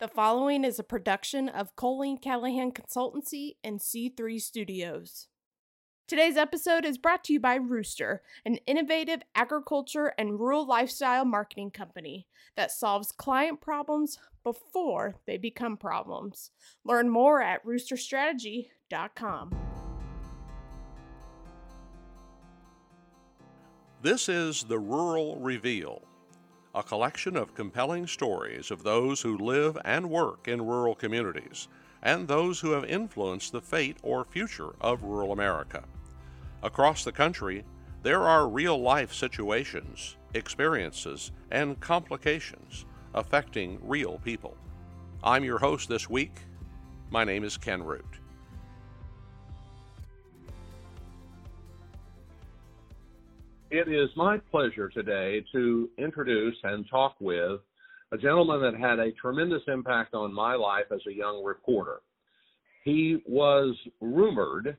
The following is a production of Colleen Callahan Consultancy and C3 Studios. Today's episode is brought to you by Rooster, an innovative agriculture and rural lifestyle marketing company that solves client problems before they become problems. Learn more at roosterstrategy.com. This is The Rural Reveal, a collection of compelling stories of those who live and work in rural communities and those who have influenced the fate or future of rural America. Across the country, there are real life situations, experiences, and complications affecting real people. I'm your host this week. My name is Ken Root. It is my pleasure today to introduce and talk with a gentleman that had a tremendous impact on my life as a young reporter. He was rumored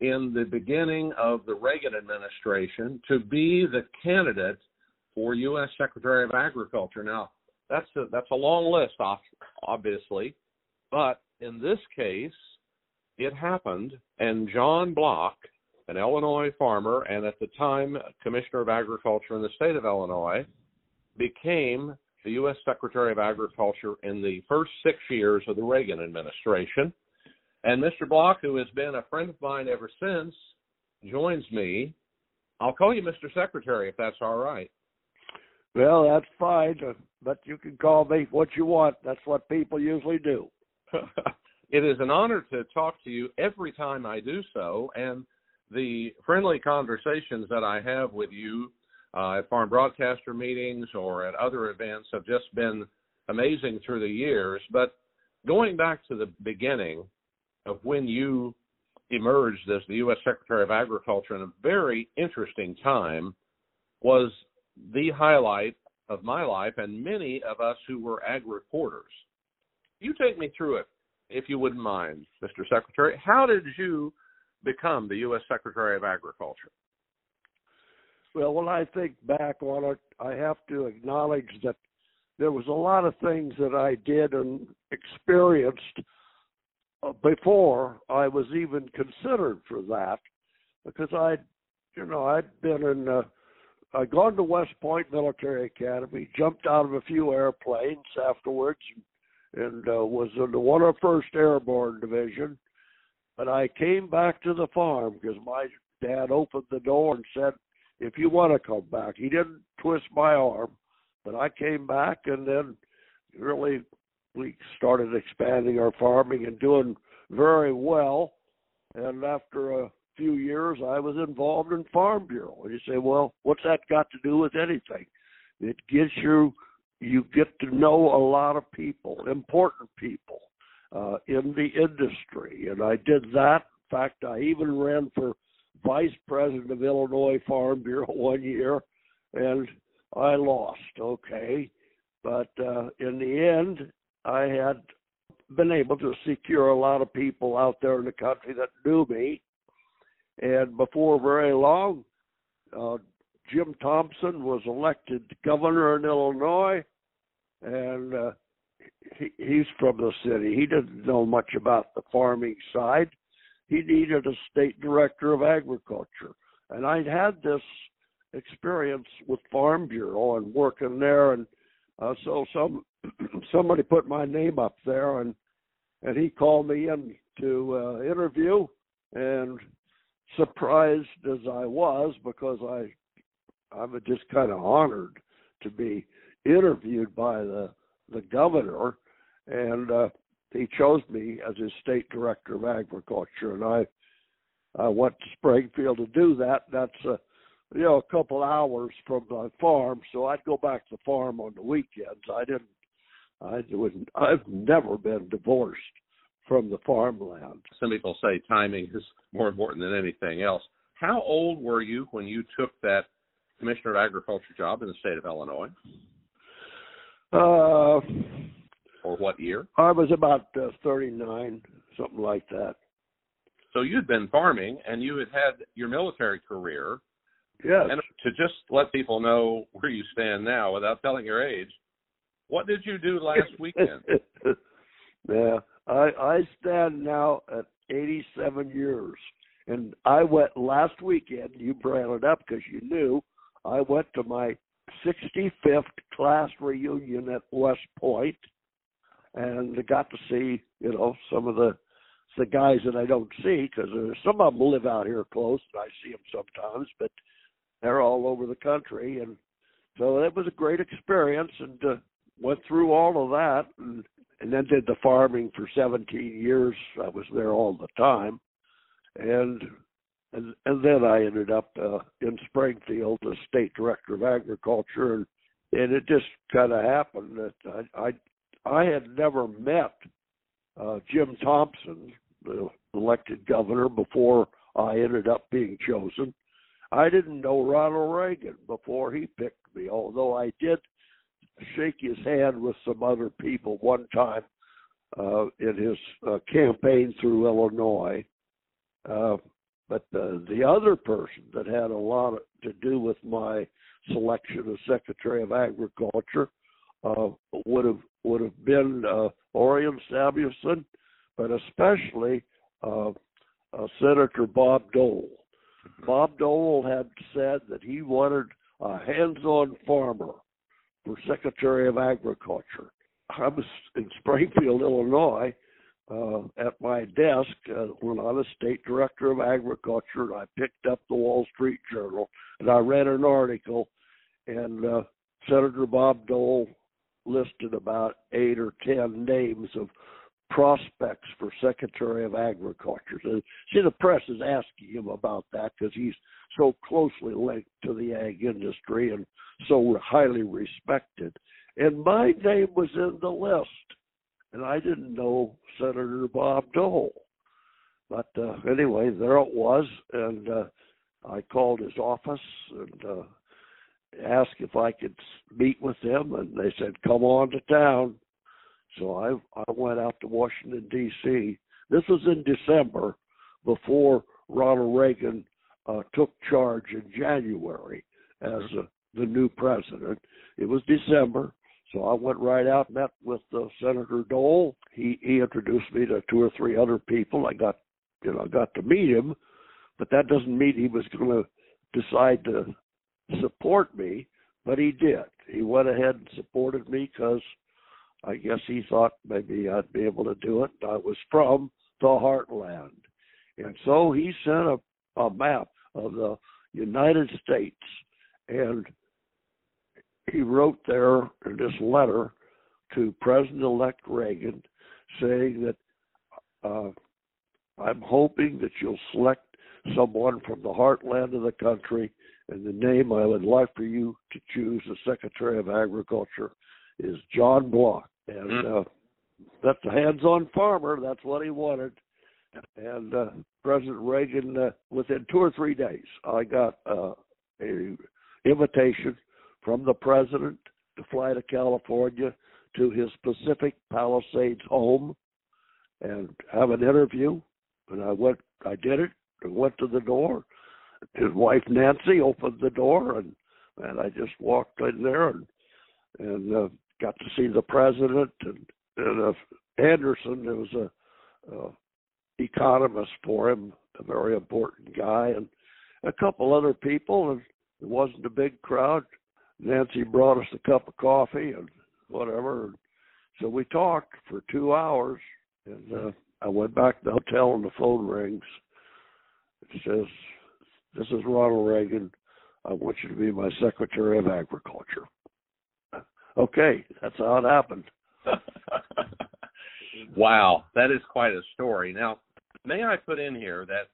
in the beginning of the Reagan administration to be the candidate for U.S. Secretary of Agriculture. Now, that's a, that's a long list, obviously, but in this case, it happened, and John Block an Illinois farmer and at the time Commissioner of Agriculture in the state of Illinois, became the U.S. Secretary of Agriculture in the first six years of the Reagan administration. And Mr. Block, who has been a friend of mine ever since, joins me. I'll call you Mr. Secretary if that's all right. Well, that's fine, uh, but you can call me what you want. That's what people usually do. it is an honor to talk to you every time I do so. And the friendly conversations that I have with you uh, at farm broadcaster meetings or at other events have just been amazing through the years. But going back to the beginning of when you emerged as the U.S. Secretary of Agriculture in a very interesting time was the highlight of my life and many of us who were ag reporters. You take me through it, if you wouldn't mind, Mr. Secretary. How did you become the U.S. Secretary of Agriculture? Well, when I think back on it, I have to acknowledge that there was a lot of things that I did and experienced uh, before I was even considered for that, because I'd, you know, I'd been in, uh, I'd gone to West Point Military Academy, jumped out of a few airplanes afterwards, and, and uh, was in the 101st Airborne Division, but I came back to the farm because my dad opened the door and said, if you want to come back. He didn't twist my arm, but I came back and then really we started expanding our farming and doing very well. And after a few years, I was involved in Farm Bureau. And you say, well, what's that got to do with anything? It gives you, you get to know a lot of people, important people uh, in the industry. And I did that. In fact, I even ran for vice president of Illinois Farm Bureau one year, and I lost. Okay, but uh, in the end, I had been able to secure a lot of people out there in the country that knew me, and before very long, uh, Jim Thompson was elected governor in Illinois, and uh, he, he's from the city. He didn't know much about the farming side. He needed a state director of agriculture. And I'd had this experience with Farm Bureau and working there. And uh, so some somebody put my name up there and and he called me in to uh, interview and surprised as I was because I I'm just kind of honored to be interviewed by the the governor, and uh, he chose me as his state director of agriculture, and I I went to Springfield to do that. That's a uh, you know a couple hours from the farm, so I'd go back to the farm on the weekends. I didn't. I wouldn't. I've never been divorced from the farmland. Some people say timing is more important than anything else. How old were you when you took that commissioner of agriculture job in the state of Illinois? Uh, or what year? I was about uh, 39, something like that. So you'd been farming and you had had your military career. Yes. And to just let people know where you stand now without telling your age, what did you do last weekend? Yeah, I I stand now at 87 years. And I went last weekend, you brought it up because you knew, I went to my 65th class reunion at West Point and got to see, you know, some of the the guys that I don't see because uh, some of them live out here close and I see them sometimes, but they're all over the country and so it was a great experience and uh, went through all of that and and then did the farming for 17 years. I was there all the time, and and and then I ended up uh, in Springfield as state director of agriculture, and and it just kind of happened that I I I had never met uh, Jim Thompson, the elected governor, before I ended up being chosen. I didn't know Ronald Reagan before he picked me, although I did shake his hand with some other people one time uh, in his uh, campaign through Illinois. Uh, but the, the other person that had a lot of, to do with my selection as Secretary of Agriculture uh, would have would have been uh, Orion Samuelson, but especially uh, uh, Senator Bob Dole. Mm-hmm. Bob Dole had said that he wanted a hands-on farmer for Secretary of Agriculture. I was in Springfield, Illinois, uh, at my desk uh, when I was state director of agriculture, I picked up the Wall Street Journal and I read an article, and uh, Senator Bob Dole listed about eight or ten names of prospects for Secretary of Agriculture. So, see, the press is asking him about that because he's so closely linked to the ag industry and so highly respected. And my name was in the list, and I didn't know Senator Bob Dole. But uh, anyway, there it was, and uh, I called his office and uh, asked if I could meet with him, and they said, "Come on to town." So I I went out to Washington D.C. This was in December, before Ronald Reagan uh, took charge in January as a, the new president. It was December, so I went right out, met with uh, Senator Dole. He he introduced me to two or three other people. I got you know got to meet him, but that doesn't mean he was going to decide to support me. But he did. He went ahead and supported me because I guess he thought maybe I'd be able to do it. I was from the heartland. And so he sent a, a map of the United States and he wrote there in this letter to President elect Reagan saying that uh, I'm hoping that you'll select someone from the heartland of the country, and the name I would like for you to choose as Secretary of Agriculture is John Block, and hmm. uh, that's a hands-on farmer. That's what he wanted. And uh, President Reagan, uh, within two or three days, I got uh, a invitation from the president to fly to California to his Pacific Palisades home and have an interview. And I went, I did it, and went to the door. His wife Nancy opened the door, and and I just walked in there and and uh, got to see the president and, and uh, Anderson. There was a, a economist for him, a very important guy, and a couple other people, and it wasn't a big crowd. Nancy brought us a cup of coffee and whatever. So we talked for two hours, and uh, I went back to the hotel, and the phone rings. It says, "This is Ronald Reagan. I want you to be my Secretary of Agriculture." Okay, that's how it happened. wow, that is quite a story. Now, may I put in here that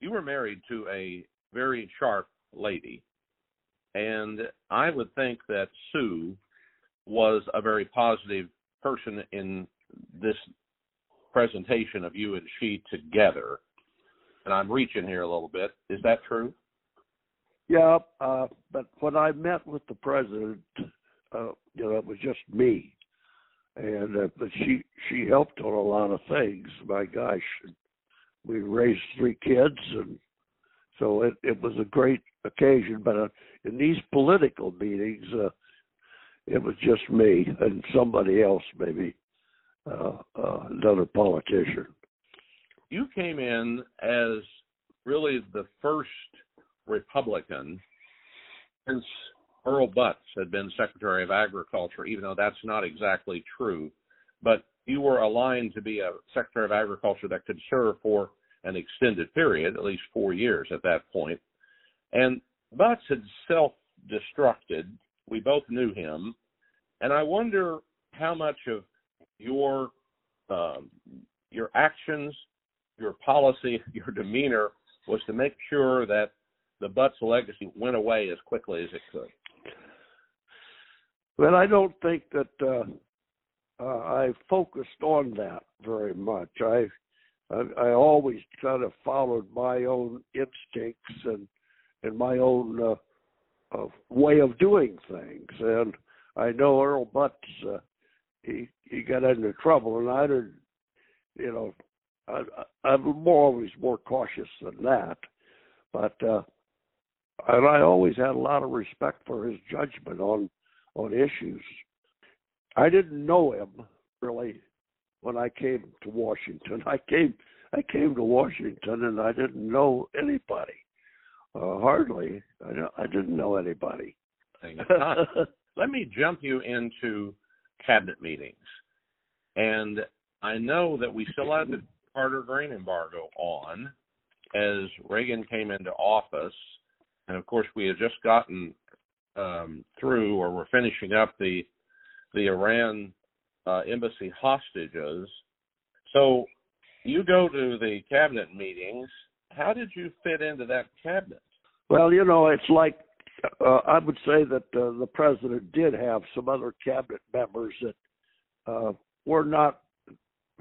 you were married to a very sharp lady, and I would think that Sue was a very positive person in this presentation of you and she together. And I'm reaching here a little bit. Is that true? Yeah, uh, but when I met with the president, uh, you know, it was just me, and uh, but she she helped on a lot of things. My gosh, we raised three kids, and so it it was a great occasion. But uh, in these political meetings, uh, it was just me and somebody else, maybe uh, uh, another politician. You came in as really the first Republican since Earl Butz had been Secretary of Agriculture, even though that's not exactly true. But you were aligned to be a Secretary of Agriculture that could serve for an extended period, at least four years at that point. And Butz had self destructed. We both knew him. And I wonder how much of your um, your actions, your policy, your demeanor was to make sure that the Butz legacy went away as quickly as it could. Well, I don't think that uh, uh, I focused on that very much. I, I I always kind of followed my own instincts and and my own uh, uh, way of doing things. And I know Earl Butz, uh, he he got into trouble, and I didn't, you know, I, I'm more always more cautious than that. But uh, and I always had a lot of respect for his judgment on on issues. I didn't know him really when I came to Washington. I came I came to Washington and I didn't know anybody. Uh, hardly. I, I didn't know anybody. Let me jump you into cabinet meetings. And I know that we still had the Carter grain embargo on as Reagan came into office. And of course, we had just gotten um, through or we're finishing up the the Iran uh, embassy hostages. So you go to the cabinet meetings. How did you fit into that cabinet? Well, you know, it's like uh, I would say that uh, the president did have some other cabinet members that uh, were not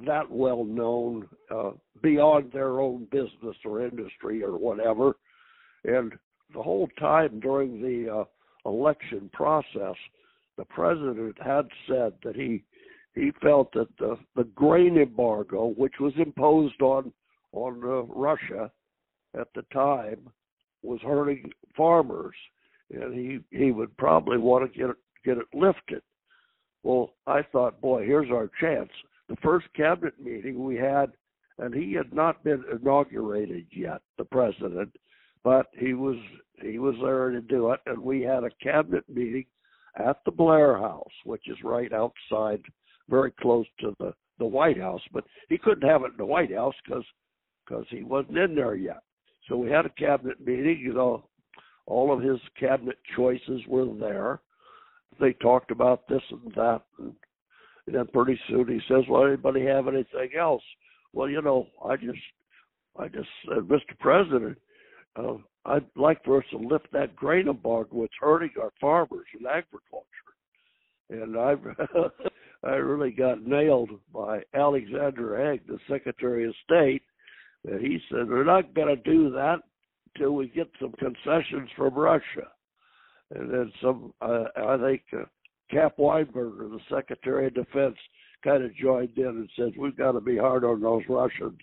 that well known uh, beyond their own business or industry or whatever. And the whole time during the uh, election process, the president had said that he he felt that the, the grain embargo, which was imposed on on uh, Russia at the time, was hurting farmers, and he he would probably want to get it get it lifted. Well, I thought, boy, here's our chance. The first cabinet meeting we had, and he had not been inaugurated yet, the president, but he was he was there to do it, and we had a cabinet meeting at the Blair House, which is right outside, very close to the the White House. But he couldn't have it in the White House because because he wasn't in there yet. So we had a cabinet meeting. You know, all of his cabinet choices were there. They talked about this and that, and, and then pretty soon he says, "Well, anybody have anything else?" Well, you know, I just, I just said, Mr. President, uh, I'd like for us to lift that grain embargo. It's hurting our farmers and agriculture. And I, I really got nailed by Alexander Haig, the Secretary of State, he said we're not going to do that until we get some concessions from Russia. And then some, uh, I think uh, Cap Weinberger, the Secretary of Defense, kind of joined in and said we've got to be hard on those Russians.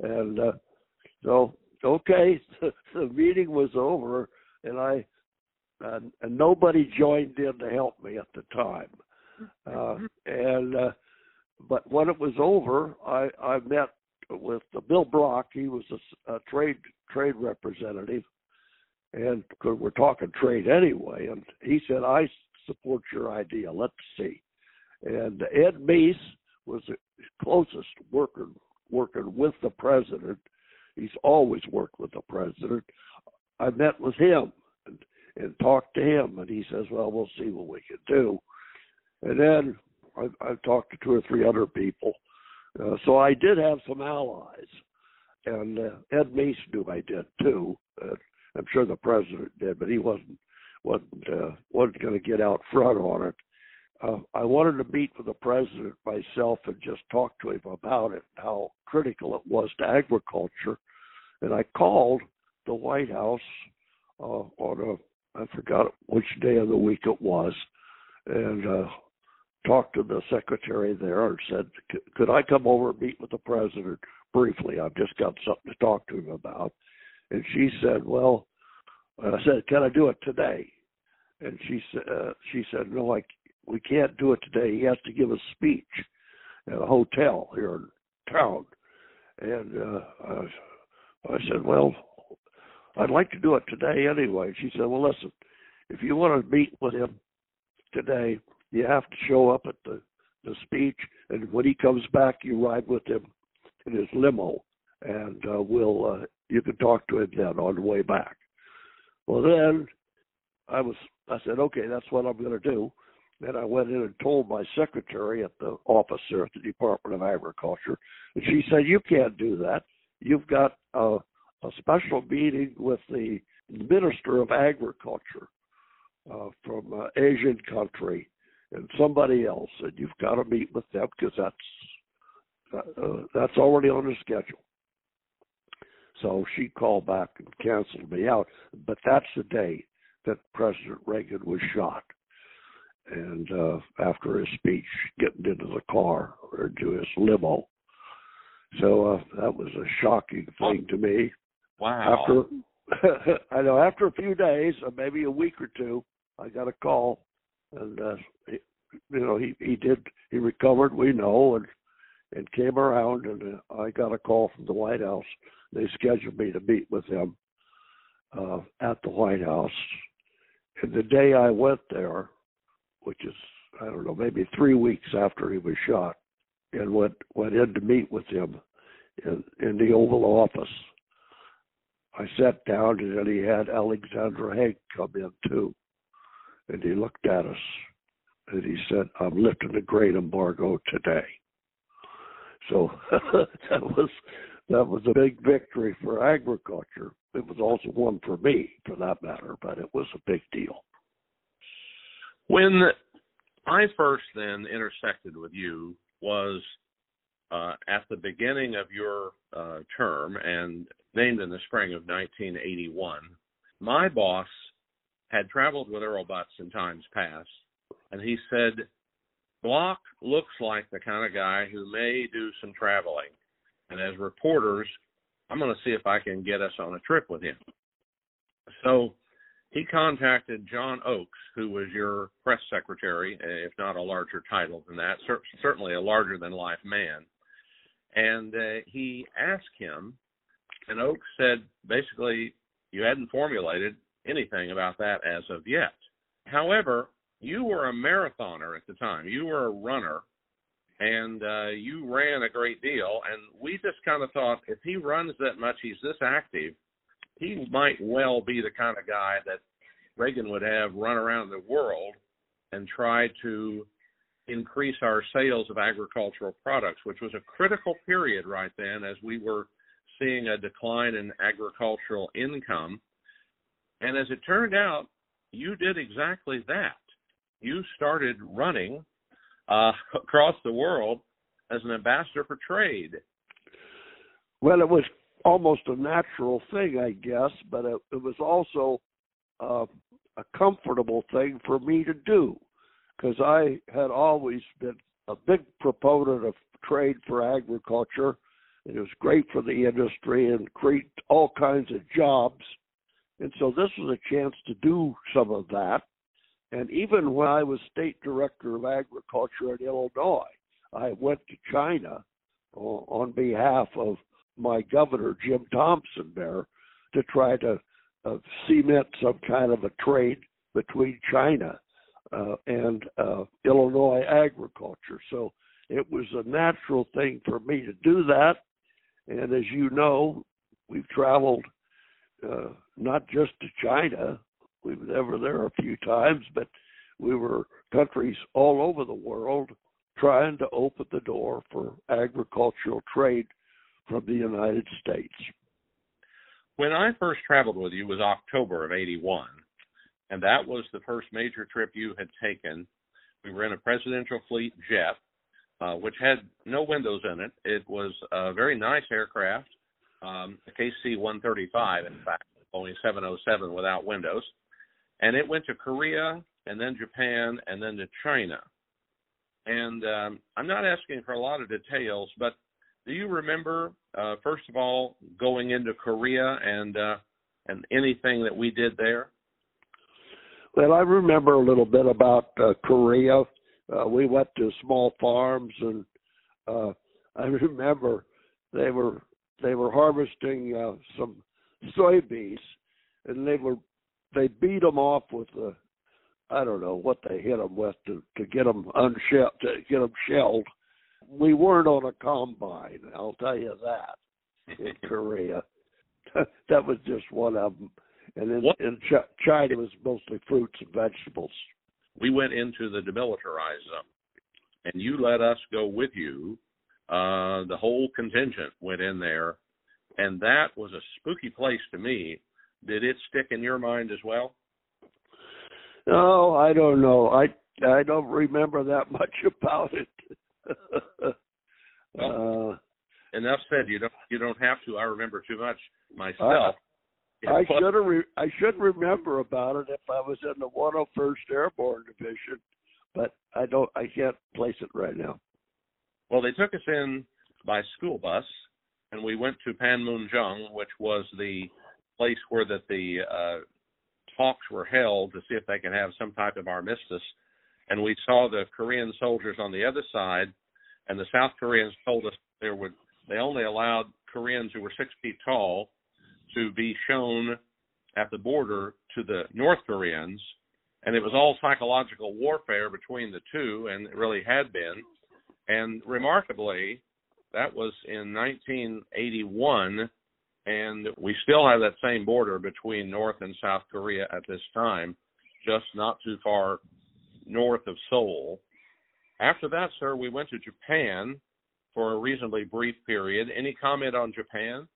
And uh, so, okay, the meeting was over, and I and, and nobody joined in to help me at the time. Uh, and uh, but when it was over, I I met with Bill Brock. He was a, a trade trade representative, and cause we're talking trade anyway. And he said, "I support your idea. Let's see." And Ed Meese was the closest working working with the president. He's always worked with the president. I met with him and, and talked to him, and he says, "Well, we'll see what we can do." And then I, I talked to two or three other people uh, so I did have some allies, and uh, Ed Meese knew I did too. Uh, I'm sure the president did, but he wasn't wasn't uh, wasn't going to get out front on it. Uh, I wanted to meet with the president myself and just talk to him about it, how critical it was to agriculture. And I called the White House uh, on a I forgot which day of the week it was, and uh, talked to the secretary there and said, "Could I come over and meet with the president briefly? I've just got something to talk to him about." And she said, "Well," I said, "Can I do it today?" And she uh, "She said, no, I we can't do it today. He has to give a speech." at a hotel here in town. And uh, I, I said, well, I'd like to do it today anyway. She said, well, listen, if you want to meet with him today, you have to show up at the the speech, and when he comes back, you ride with him in his limo, and uh, we'll uh, you can talk to him then on the way back. Well, then I was I said, okay, that's what I'm going to do. Then I went in and told my secretary at the office there at the Department of Agriculture, and she said, you can't do that. You've got a, a special meeting with the Minister of Agriculture uh, from uh, Asian country and somebody else, and you've got to meet with them because that's uh, uh, that's already on the schedule. So she called back and canceled me out. But that's the day that President Reagan was shot. And uh, after his speech, getting into the car or into his limo. So uh, that was a shocking thing to me. Wow. After I know, after a few days, or maybe a week or two, I got a call, and uh, he, you know he he did he recovered. We know, and and came around, and uh, I got a call from the White House. They scheduled me to meet with him uh, at the White House. And the day I went there, which is I don't know maybe three weeks after he was shot, and went went in to meet with him in in the Oval Office. I sat down and then he had Alexander Haig come in too and he looked at us and he said, I'm lifting the grain embargo today. So that was that was a big victory for agriculture. It was also one for me, for that matter, but it was a big deal. When I first then intersected with you was uh, at the beginning of your uh, term and named in the spring of 1981. My boss had traveled with Earl Butz in times past, and he said, Block looks like the kind of guy who may do some traveling. And as reporters, I'm going to see if I can get us on a trip with him. So he contacted John Oakes, who was your press secretary, if not a larger title than that, certainly a larger than life man. And uh, he asked him, and Oakes said, basically, you hadn't formulated anything about that as of yet. However, you were a marathoner at the time. You were a runner, and uh, you ran a great deal. And we just kind of thought if he runs that much, he's this active, he might well be the kind of guy that Reagan would have run around the world and try to increase our sales of agricultural products, which was a critical period right then as we were seeing a decline in agricultural income and as it turned out, you did exactly that. You started running uh, across the world as an ambassador for trade. Well, it was almost a natural thing, I guess, but it, it was also uh, a comfortable thing for me to do because I had always been a big proponent of trade for agriculture. It was great for the industry and create all kinds of jobs and so this was a chance to do some of that. And even when I was state director of agriculture in Illinois, I went to China on behalf of my governor, Jim Thompson, there to try to uh, cement some kind of a trade between China uh, and uh, Illinois agriculture. So it was a natural thing for me to do that. And as you know, we've traveled uh, not just to China. We were there a few times, but we were countries all over the world trying to open the door for agricultural trade from the United States. When I first traveled with you was October of 81, and that was the first major trip you had taken. We were in a presidential fleet jet, uh, which had no windows in it. It was a very nice aircraft, um, a KC 135, in fact, only 707 without windows. And it went to Korea and then Japan and then to China. And um, I'm not asking for a lot of details, but do you remember, uh, first of all, going into Korea and uh, and anything that we did there? Well, I remember a little bit about uh, Korea. Uh, we went to small farms and uh, I remember they were they were harvesting uh, some soybeans, and they were they beat them off with the I don't know what they hit them with to to get them unshelled to get them shelled. We weren't on a combine, I'll tell you that in Korea. that was just one of them, and in, in Ch- China it was mostly fruits and vegetables. We went into the demilitarized zone, and you let us go with you. Uh, the whole contingent went in there, and that was a spooky place to me. Did it stick in your mind as well? No, I don't know. I I don't remember that much about it. well, uh, enough said. You don't you don't have to. I remember too much myself. I, I should have. Re- I should remember about it if I was in the 101st Airborne Division, but I don't. I can't place it right now. Well, they took us in by school bus, and we went to Panmunjom, which was the place where that the uh, talks were held to see if they can have some type of armistice. And we saw the Korean soldiers on the other side, and the South Koreans told us there would they only allowed Koreans who were six feet tall to be shown at the border to the North Koreans, and it was all psychological warfare between the two, and it really had been. And remarkably, that was in 1981, and we still have that same border between North and South Korea at this time, just not too far north of Seoul. After that, sir, we went to Japan for a reasonably brief period. Any comment on Japan?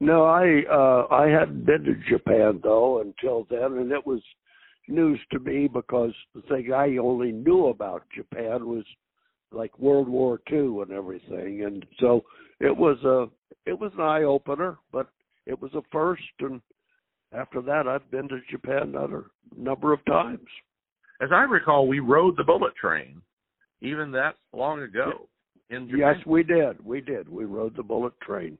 No, I uh I hadn't been to Japan though until then and it was news to me because the thing I only knew about Japan was like World War II and everything and so it was a it was an eye opener, but it was a first and after that I've been to Japan another number of times. As I recall, we rode the bullet train even that long ago in Japan. Yes, we did. We did. We rode the bullet train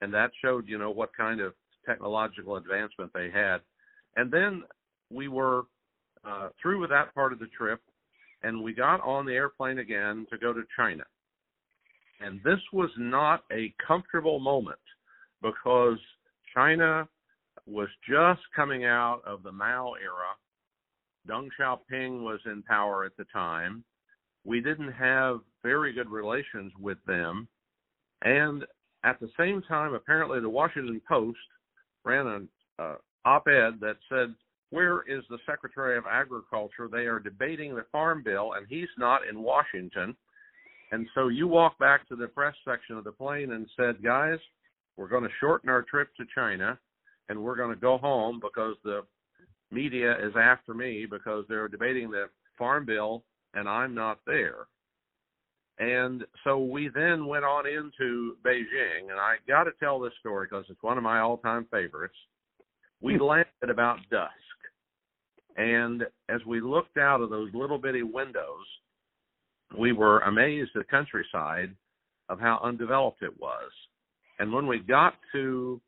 and that showed you know what kind of technological advancement they had. And then we were uh, through with that part of the trip, and we got on the airplane again to go to China. And this was not a comfortable moment because China was just coming out of the Mao era. Deng Xiaoping was in power at the time. We didn't have very good relations with them. And at the same time, apparently, the Washington Post ran an uh, op-ed that said, "Where is the Secretary of Agriculture? They are debating the Farm Bill, and he's not in Washington." And so you walk back to the press section of the plane and said, "Guys, we're going to shorten our trip to China, and we're going to go home because the media is after me because they're debating the Farm Bill, and I'm not there." And so we then went on into Beijing, and I got to tell this story because it's one of my all-time favorites. We hmm. landed about dusk, and as we looked out of those little bitty windows, we were amazed at the countryside of how undeveloped it was. And when we got to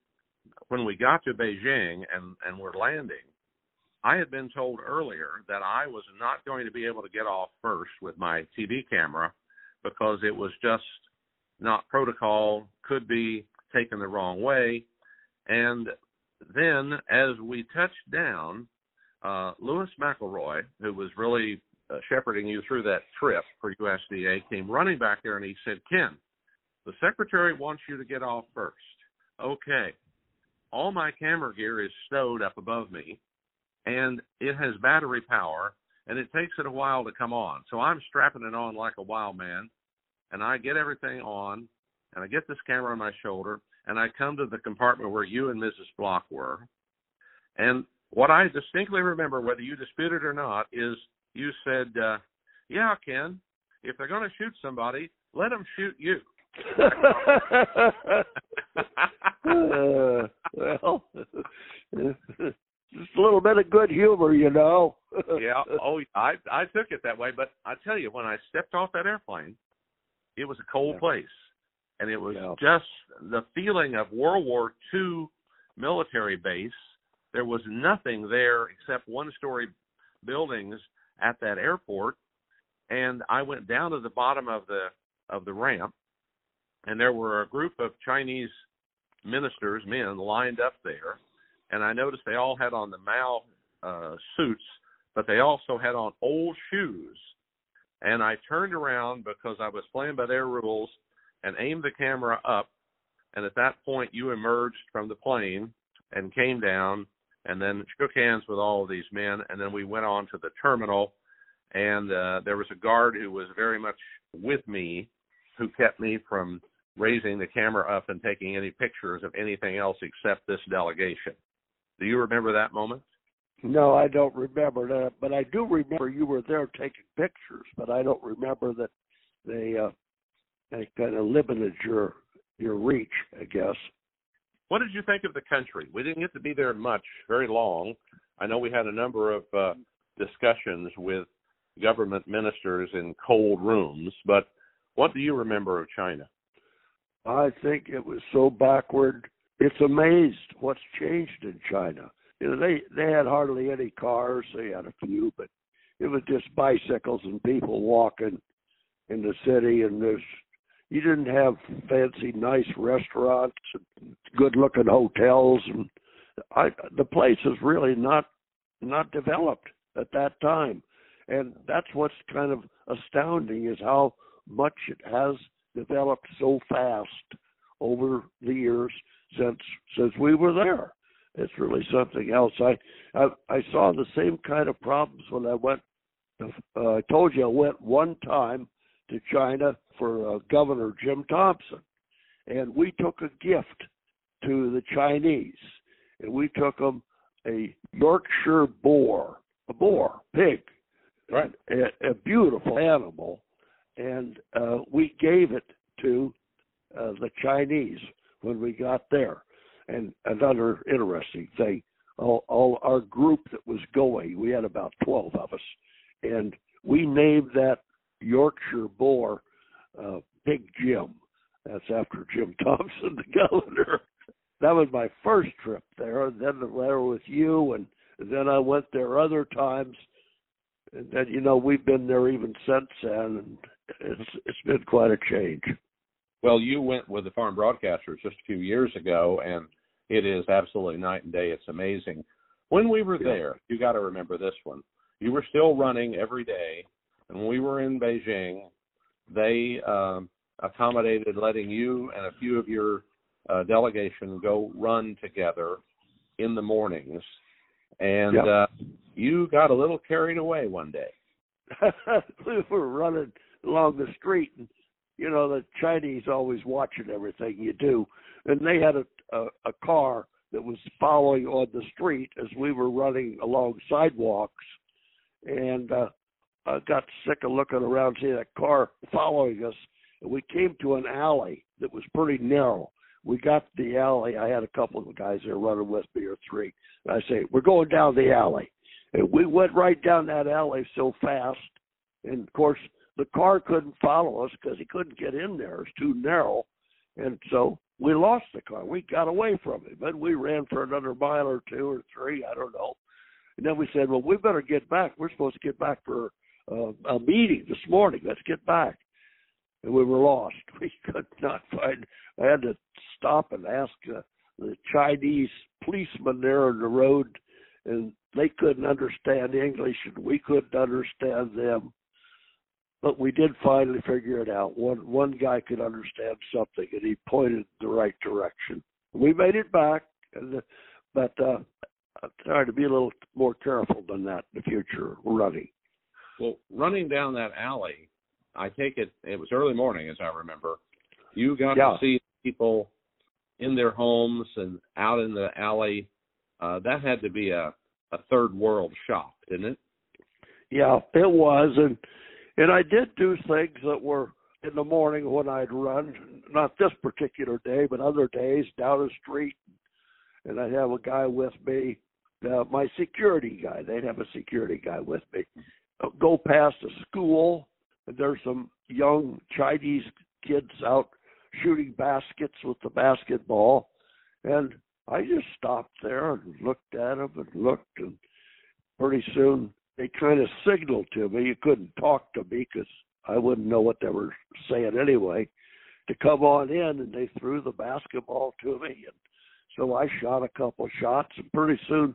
when we got to Beijing and and we're landing, I had been told earlier that I was not going to be able to get off first with my TV camera because it was just not protocol, could be taken the wrong way. And then as we touched down, uh, Lewis McElroy, who was really uh, shepherding you through that trip for USDA, came running back there and he said, Ken, the secretary wants you to get off first. Okay. All my camera gear is stowed up above me and it has battery power and it takes it a while to come on. So I'm strapping it on like a wild man, and I get everything on, and I get this camera on my shoulder, and I come to the compartment where you and Mrs. Block were. And what I distinctly remember, whether you dispute it or not, is you said, uh, "Yeah, Ken, if they're going to shoot somebody, let them shoot you." uh, well, just a little bit of good humor, you know. yeah. Oh, I I took it that way, but I tell you, when I stepped off that airplane, it was a cold yeah. place, and it was yeah. just the feeling of World War II military base. There was nothing there except one-story buildings at that airport, and I went down to the bottom of the of the ramp, and there were a group of Chinese ministers, men, lined up there, and I noticed they all had on the Mao uh, suits, but they also had on old shoes. And I turned around because I was playing by their rules and aimed the camera up. And at that point, you emerged from the plane and came down and then shook hands with all of these men. And then we went on to the terminal. And uh, there was a guard who was very much with me who kept me from raising the camera up and taking any pictures of anything else except this delegation. Do you remember that moment? No, I don't remember that, but I do remember you were there taking pictures, but I don't remember that they uh they kind of limited your your reach, I guess. What did you think of the country? We didn't get to be there much, very long. I know we had a number of uh, discussions with government ministers in cold rooms, but what do you remember of China? I think it was so backward. It's amazed what's changed in China. You know, they they had hardly any cars. They had a few, but it was just bicycles and people walking in the city. And there's you didn't have fancy, nice restaurants, and good-looking hotels, and I the place is really not not developed at that time. And that's what's kind of astounding is how much it has developed so fast over the years since since we were there. It's really something else. I I, I saw the same kind of problems when I went. Uh, I told you I went one time to China for uh, Governor Jim Thompson, and we took a gift to the Chinese, and we took them a Yorkshire boar, a boar pig, right, a, a beautiful animal, and uh, we gave it to uh, the Chinese when we got there. And another interesting thing, all, all our group that was going, we had about 12 of us, and we named that Yorkshire boar uh, Big Jim. That's after Jim Thompson, the governor. that was my first trip there. And then there with you, and, then I went there other times. And then you know we've been there even since then, and it's it's been quite a change. Well, you went with the Farm Broadcasters just a few years ago, and it is absolutely night and day. It's amazing. When we were there, you got to remember this one. You were still running every day, and when we were in Beijing, they um, accommodated letting you and a few of your uh, delegation go run together in the mornings, and yep. uh, you got a little carried away one day. we were running along the street, and you know the Chinese always watching everything you do, and they had a a, a car that was following on the street as we were running along sidewalks, and uh, I got sick of looking around seeing that car following us. And we came to an alley that was pretty narrow. We got the alley. I had a couple of guys there running with me, or three. And I say, "We're going down the alley," and we went right down that alley so fast. And of course, the car couldn't follow us because he couldn't get in there. It's too narrow. And so we lost the car. We got away from him. And we ran for another mile or two or three, I don't know. And then we said, well, we better get back. We're supposed to get back for uh, a meeting this morning. Let's get back. And we were lost. We could not find. I had to stop and ask uh, the Chinese policeman there on the road, and they couldn't understand English, and we couldn't understand them but we did finally figure it out. One one guy could understand something, and he pointed the right direction. We made it back, and but uh, I'm trying to be a little more careful than that in the future running. Well, running down that alley, I take it it was early morning, as I remember. You got yeah. to see people in their homes and out in the alley. Uh, that had to be a a third world shock, didn't it? Yeah, it was, and and I did do things that were in the morning when I'd run, not this particular day, but other days down the street. And I'd have a guy with me, uh, my security guy. They'd have a security guy with me. I'll go past a school, and there's some young Chinese kids out shooting baskets with the basketball. And I just stopped there and looked at them and looked, and pretty soon they kind of signaled to me. You couldn't talk to me because I wouldn't know what they were saying anyway, to come on in, and they threw the basketball to me, and so I shot a couple shots, and pretty soon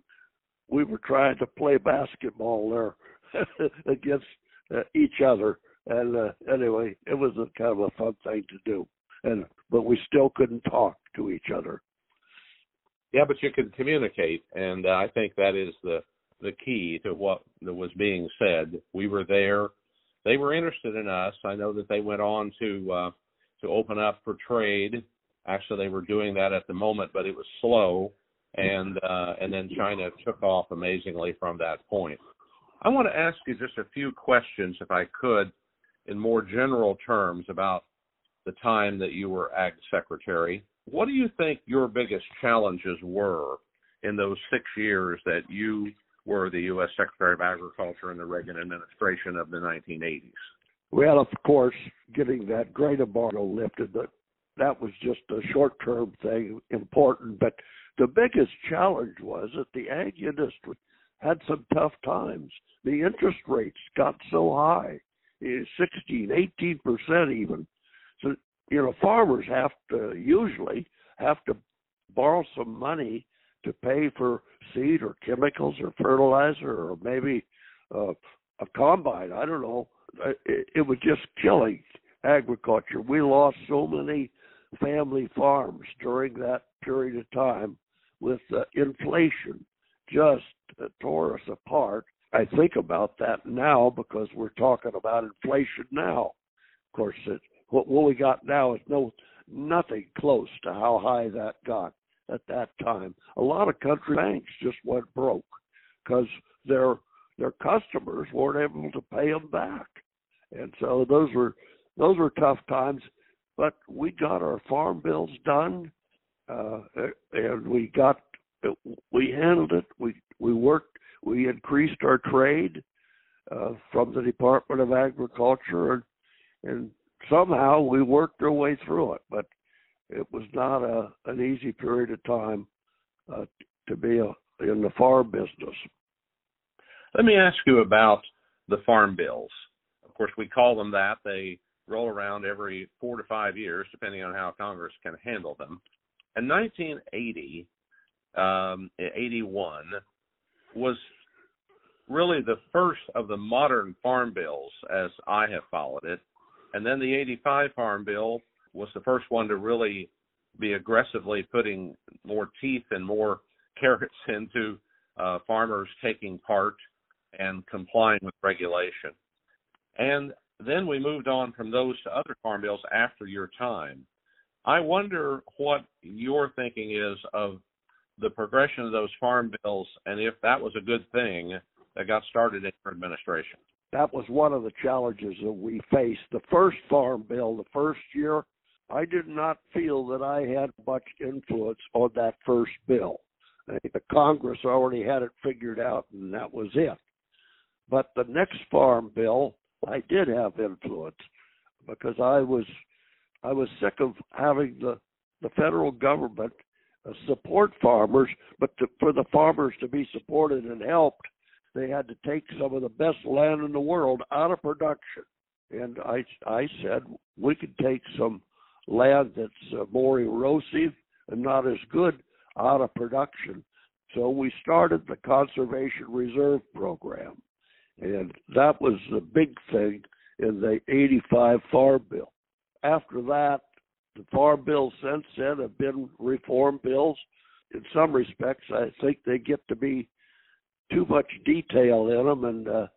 we were trying to play basketball there against uh, each other. And uh, anyway, it was a kind of a fun thing to do, and but we still couldn't talk to each other. Yeah, but you could communicate, and uh, I think that is the the key to what was being said. We were there; they were interested in us. I know that they went on to uh, to open up for trade. Actually, they were doing that at the moment, but it was slow, and uh, and then China took off amazingly from that point. I want to ask you just a few questions, if I could, in more general terms about the time that you were Ag Secretary. What do you think your biggest challenges were in those six years that you were the U.S. Secretary of Agriculture in the Reagan administration of the 1980s? Well, of course, getting that grain embargo lifted, but that was just a short-term thing, important. But the biggest challenge was that the ag industry had some tough times. The interest rates got so high, 16, 18 percent even. So you know, farmers have to usually have to borrow some money to pay for seed or chemicals or fertilizer or maybe uh, a combine. I don't know. It, it was just killing agriculture. We lost so many family farms during that period of time with uh, inflation just uh, tore us apart. I think about that now because we're talking about inflation now. Of course, it, what, what we got now is no nothing close to how high that got at that time. A lot of country banks just went broke because their their customers weren't able to pay them back, and so those were those were tough times. But we got our farm bills done, uh, and we got we handled it. We we worked. We increased our trade uh, from the Department of Agriculture, and and somehow we worked our way through it. But it was not a an easy period of time uh, to be a, in the farm business. Let me ask you about the farm bills. Of course, we call them that. They roll around every four to five years, depending on how Congress can handle them. In 1980, um, 81 was really the first of the modern farm bills as I have followed it. And then the 85 Farm Bill was the first one to really be aggressively putting more teeth and more carrots into uh, farmers taking part and complying with regulation. And then we moved on from those to other farm bills after your time. I wonder what your thinking is of the progression of those farm bills and if that was a good thing that got started in your administration. That was one of the challenges that we faced. The first farm bill, the first year, I did not feel that I had much influence on that first bill. The Congress already had it figured out, and that was it. But the next farm bill, I did have influence because I was I was sick of having the the federal government support farmers, but to, for the farmers to be supported and helped, they had to take some of the best land in the world out of production. And I, I said we could take some land that's uh, more erosive and not as good out of production. So we started the Conservation Reserve Program, and that was the big thing in the 85 Farm Bill. After that, the farm bills since then have been reform bills. In some respects, I think they get to be too much detail in them, and uh,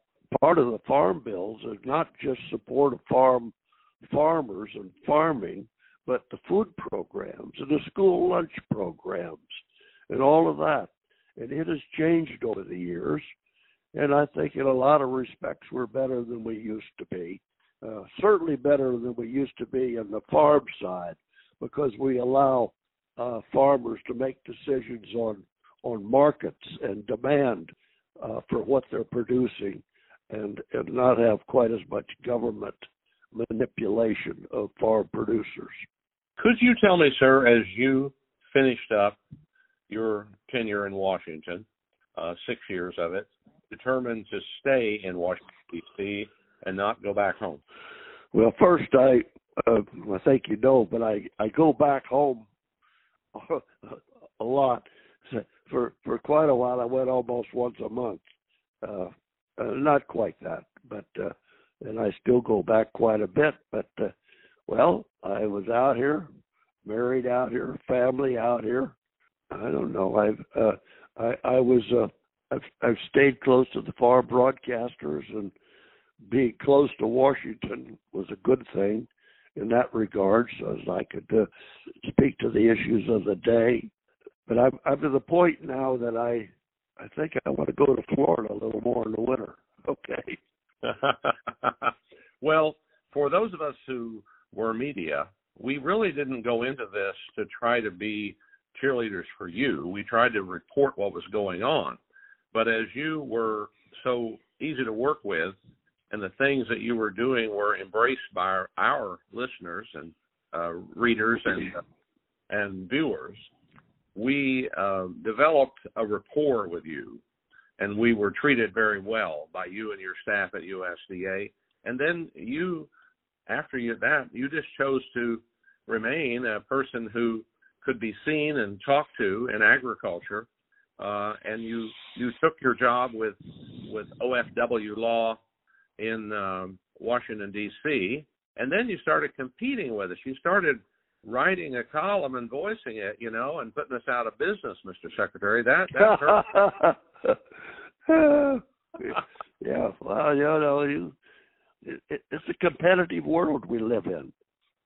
part of the farm bills is not just support of farm farmers and farming, but the food programs and the school lunch programs and all of that. And it has changed over the years, and I think in a lot of respects we're better than we used to be uh, certainly better than we used to be on the farm side because we allow uh, farmers to make decisions on on markets and demand uh, for what they're producing and and not have quite as much government manipulation of farm producers. Could you tell me, sir, as you finished up your tenure in Washington, uh, six years of it, determined to stay in Washington D.C and not go back home? Well, first I, uh, I think you know, but I I go back home a lot. For for quite a while, I went almost once a month. Uh, uh, not quite that, but uh, and I still go back quite a bit. But uh, well, I was out here, married out here, family out here. I don't know. I've uh, I I was uh, I've I've stayed close to the farm broadcasters and being close to Washington was a good thing in that regard, so as I could uh, speak to the issues of the day. But I'm I'm to the point now that I I think I want to go to Florida a little more in the winter. Okay. well, for those of us who were media, we really didn't go into this to try to be cheerleaders for you. We tried to report what was going on. But as you were so easy to work with and the things that you were doing were embraced by our, our listeners and uh, readers and and viewers, we uh, developed a rapport with you, and we were treated very well by you and your staff at USDA. And then you, after you that, you just chose to remain a person who could be seen and talked to in agriculture, uh, and you you took your job with with OFW Law in um, Washington D.C. And then you started competing with us. You started writing a column and voicing it, you know, and putting us out of business, Mr. Secretary. That that yeah, well, you know, you it, it's a competitive world we live in.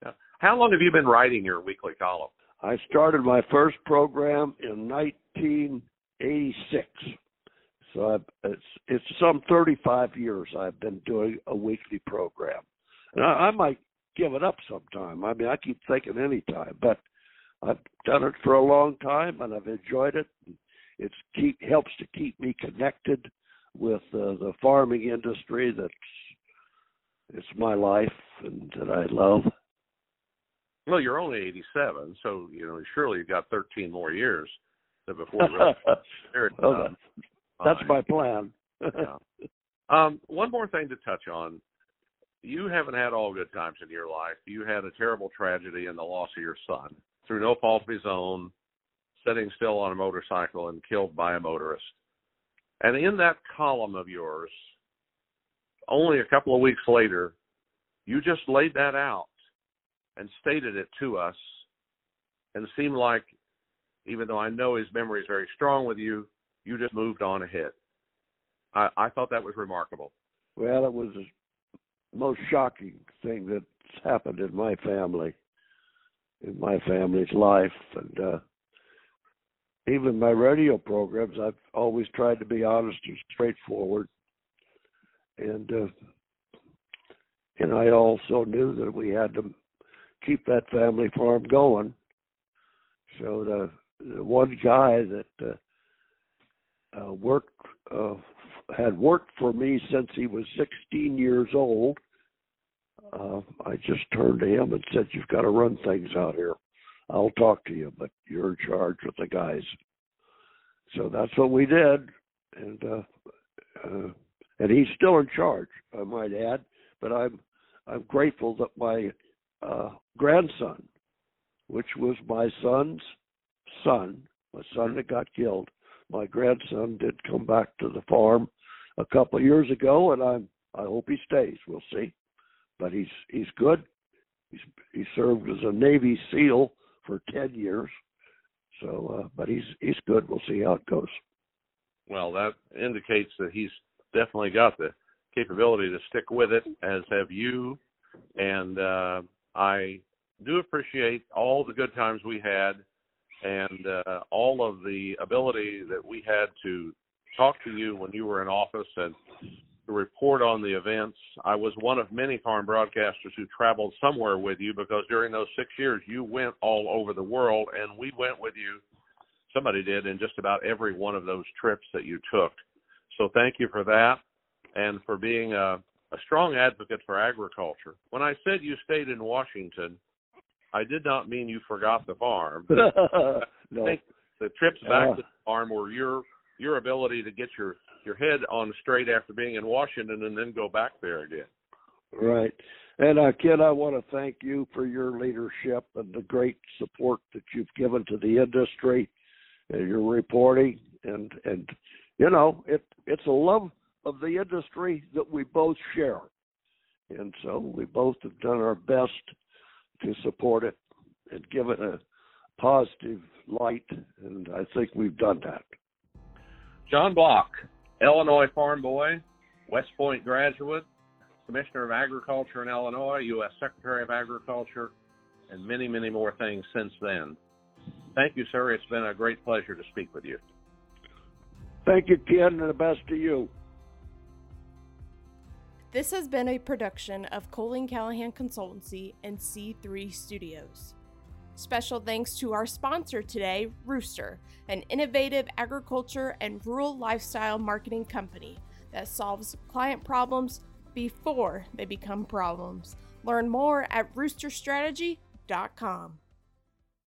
Yeah. How long have you been writing your weekly column? I started my first program in 1986. So I've, it's it's some 35 years I've been doing a weekly program, and I, I might give it up sometime. I mean, I keep thinking anytime, but I've done it for a long time and I've enjoyed it. It's keep helps to keep me connected with uh, the farming industry. That's it's my life and that I love. Well, you're only 87, so you know surely you've got 13 more years before. well, that's, my plan. yeah. Um, one more thing to touch on. You haven't had all good times in your life. You had a terrible tragedy in the loss of your son through no fault of his own, sitting still on a motorcycle and killed by a motorist. And in that column of yours, only a couple of weeks later, you just laid that out and stated it to us and seemed like even though I know his memory is very strong with you, you just moved on ahead. I, I thought that was remarkable. Well, it was the most shocking thing that's happened in my family, in my family's life, and uh, even my radio programs. I've always tried to be honest and straightforward, and uh, and I also knew that we had to keep that family farm going. So the, the one guy that uh, uh, worked uh, had worked for me since he was 16 years old. Uh, I just turned to him and said, "You've got to run things out here. I'll talk to you, but you're in charge with the guys." So that's what we did, and uh, uh, and he's still in charge, I might add. But I'm I'm grateful that my uh, grandson, which was my son's son, my son that got killed. My grandson did come back to the farm a couple of years ago, and I'm I hope he stays. We'll see, but he's he's good. He's he served as a Navy SEAL for ten years, so uh, but he's he's good. We'll see how it goes. Well, that indicates that he's definitely got the capability to stick with it, as have you. And uh, I do appreciate all the good times we had and uh, all of the ability that we had to talk to you when you were in office and to report on the events. I was one of many farm broadcasters who traveled somewhere with you because during those six years you went all over the world and we went with you. Somebody did in just about every one of those trips that you took. So thank you for that and for being a, a strong advocate for agriculture. When I said you stayed in Washington, I did not mean you forgot the farm. no. I think the trips back uh, to the farm were your your ability to get your your head on straight after being in Washington and then go back there again. Right. And uh, Ken, I want to thank you for your leadership and the great support that you've given to the industry and your reporting. And and you know, it it's a love of the industry that we both share. And so we both have done our best to support it and give it a positive light, and I think we've done that. John Block, Illinois farm boy, West Point graduate, Commissioner of Agriculture in Illinois, U.S. Secretary of Agriculture, and many, many more things since then. Thank you, sir. It's been a great pleasure to speak with you. Thank you, Ken, and the best to you. This has been a production of Colleen Callahan Consultancy and C3 Studios. Special thanks to our sponsor today, Rooster, an innovative agriculture and rural lifestyle marketing company that solves client problems before they become problems. Learn more at roosterstrategy.com.